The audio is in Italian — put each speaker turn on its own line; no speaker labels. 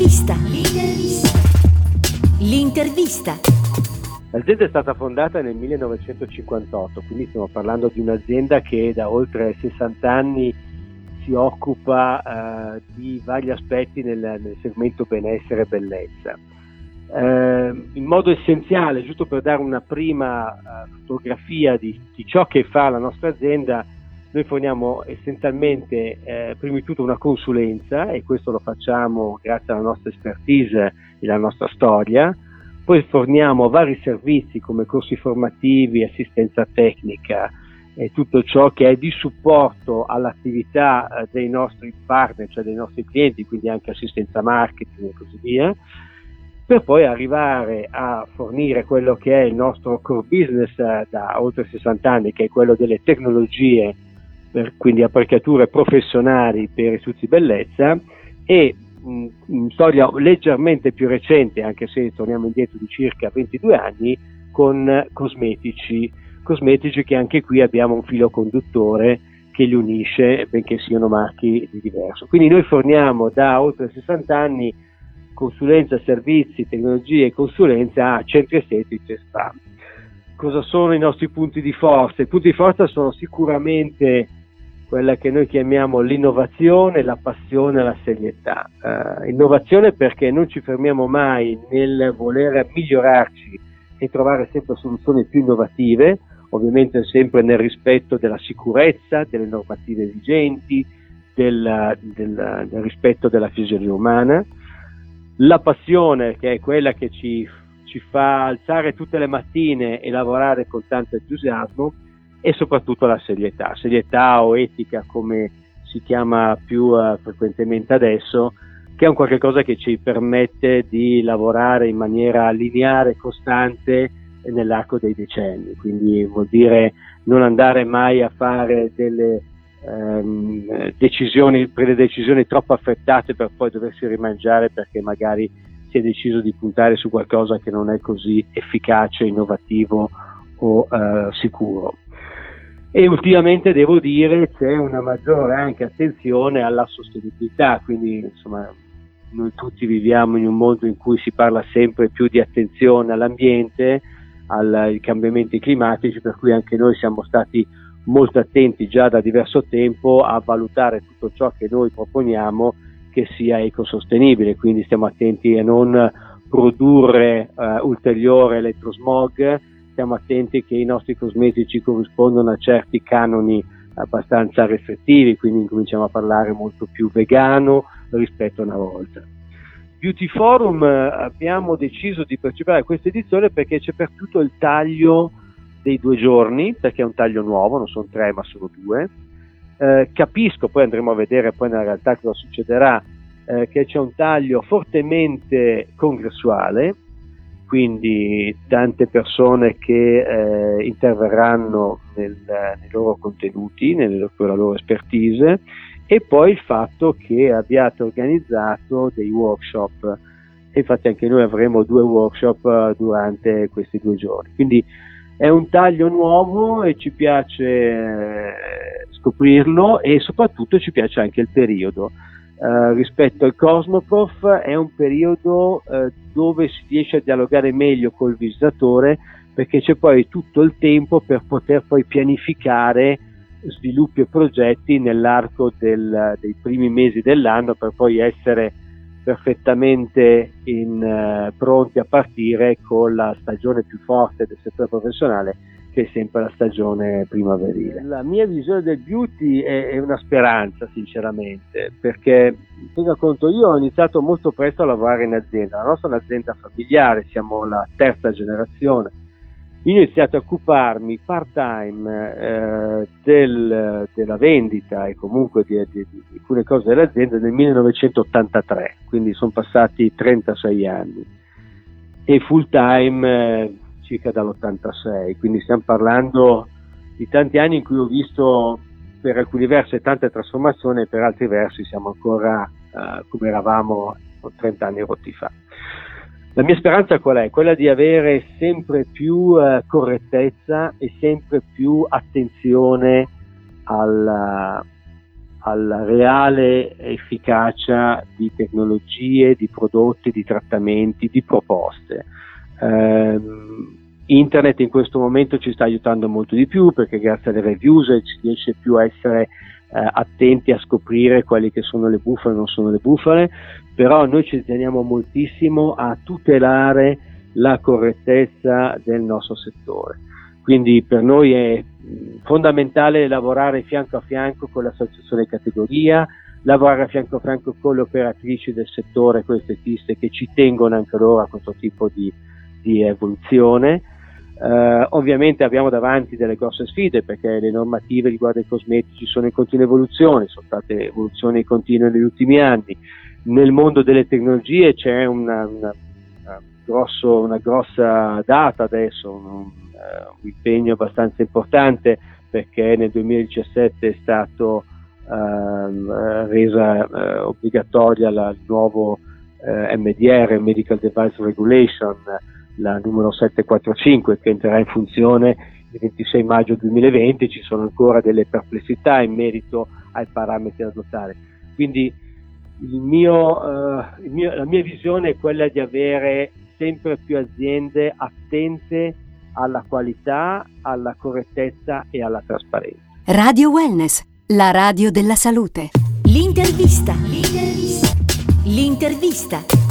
L'intervista. L'intervista.
L'azienda è stata fondata nel 1958, quindi stiamo parlando di un'azienda che da oltre 60 anni si occupa eh, di vari aspetti nel, nel, segmento benessere e bellezza. Eh, in modo essenziale, giusto per dare una prima eh, fotografia di, di, ciò che fa la nostra azienda, noi forniamo essenzialmente eh, prima di tutto una consulenza e questo lo facciamo grazie alla nostra expertise e alla nostra storia. Poi forniamo vari servizi come corsi formativi, assistenza tecnica e tutto ciò che è di supporto all'attività eh, dei nostri partner, cioè dei nostri clienti, quindi anche assistenza marketing e così via, per poi arrivare a fornire quello che è il nostro core business eh, da oltre 60 anni, che è quello delle tecnologie per, quindi apparecchiature professionali per i stuzzi bellezza e mh, storia leggermente più recente, anche se torniamo indietro di circa 22 anni, con cosmetici, cosmetici che anche qui abbiamo un filo conduttore che li unisce, benché siano marchi di diverso. Quindi noi forniamo da oltre 60 anni consulenza, servizi, tecnologie e consulenza a centri estetici e spa. Cosa sono i nostri punti di forza? I punti di forza sono sicuramente quella che noi chiamiamo l'innovazione, la passione la serietà. Uh, innovazione perché non ci fermiamo mai nel voler migliorarci e trovare sempre soluzioni più innovative, ovviamente sempre nel rispetto della sicurezza, delle normative vigenti, del, del, del rispetto della fisiologia umana. La passione che è quella che ci, ci fa alzare tutte le mattine e lavorare con tanto entusiasmo e soprattutto la serietà, serietà o etica come si chiama più uh, frequentemente adesso, che è un qualche cosa che ci permette di lavorare in maniera lineare, costante nell'arco dei decenni, quindi vuol dire non andare mai a fare delle um, decisioni, delle decisioni troppo affrettate per poi doversi rimangiare perché magari si è deciso di puntare su qualcosa che non è così efficace, innovativo o uh, sicuro e ultimamente devo dire c'è una maggiore anche attenzione alla sostenibilità, quindi insomma noi tutti viviamo in un mondo in cui si parla sempre più di attenzione all'ambiente, ai cambiamenti climatici, per cui anche noi siamo stati molto attenti già da diverso tempo a valutare tutto ciò che noi proponiamo che sia ecosostenibile, quindi stiamo attenti a non produrre uh, ulteriore elettrosmog, stiamo attenti che i nostri cosmetici corrispondano a certi canoni abbastanza restrittivi, quindi cominciamo a parlare molto più vegano rispetto a una volta. Beauty Forum eh, abbiamo deciso di partecipare a questa edizione perché c'è per tutto il taglio dei due giorni, perché è un taglio nuovo, non sono tre ma sono due. Eh, capisco, poi andremo a vedere poi nella realtà cosa succederà, eh, che c'è un taglio fortemente congressuale, quindi tante persone che eh, interverranno nel, nei loro contenuti, nella loro expertise e poi il fatto che abbiate organizzato dei workshop infatti anche noi avremo due workshop eh, durante questi due giorni. Quindi è un taglio nuovo e ci piace eh, scoprirlo e soprattutto ci piace anche il periodo. Uh, rispetto al Cosmoprof è un periodo uh, dove si riesce a dialogare meglio col visitatore perché c'è poi tutto il tempo per poter poi pianificare sviluppi e progetti nell'arco del, dei primi mesi dell'anno per poi essere perfettamente in, uh, pronti a partire con la stagione più forte del settore professionale che è sempre la stagione primaverile. La mia visione del beauty è, è una speranza, sinceramente, perché tenga conto, io ho iniziato molto presto a lavorare in azienda, la nostra è un'azienda familiare, siamo la terza generazione. Io ho iniziato a occuparmi part time eh, del, della vendita e comunque di, di, di, alcune cose dell'azienda nel 1983, quindi sono passati 36 anni. E full time eh, circa dall'86, quindi stiamo parlando di tanti anni in cui ho visto per alcuni versi tante trasformazioni e per altri versi siamo ancora uh, come eravamo 30 anni rotti fa. La mia speranza qual è? Quella di avere sempre più uh, correttezza e sempre più attenzione al, alla reale efficacia di tecnologie, di prodotti, di trattamenti, di proposte. Eh, internet in questo momento ci sta aiutando molto di più perché grazie alle reviews si riesce più a essere eh, attenti a scoprire quali che sono le bufale e non sono le bufale, però noi ci teniamo moltissimo a tutelare la correttezza del nostro settore. Quindi per noi è fondamentale lavorare fianco a fianco con l'associazione categoria, lavorare fianco a fianco con le operatrici del settore, con le estetiste che ci tengono anche loro a questo tipo di, di evoluzione. Uh, ovviamente abbiamo davanti delle grosse sfide perché le normative riguardo ai cosmetici sono in continua evoluzione, sono state evoluzioni continue negli ultimi anni. Nel mondo delle tecnologie c'è una, una, una, grosso, una grossa data adesso, un, uh, un, impegno abbastanza importante perché nel 2017 è stato uh, resa obbligatoria la, il nuovo MDR, Medical Device Regulation, la numero 745 che entrerà in funzione il 26 maggio 2020, ci sono ancora delle perplessità in merito ai parametri da adottare. Quindi mio, il mio, la mia visione è quella di avere sempre più aziende attente alla qualità, alla correttezza e alla trasparenza.
Radio Wellness, la radio della salute. L'intervista. L'intervista. L'intervista.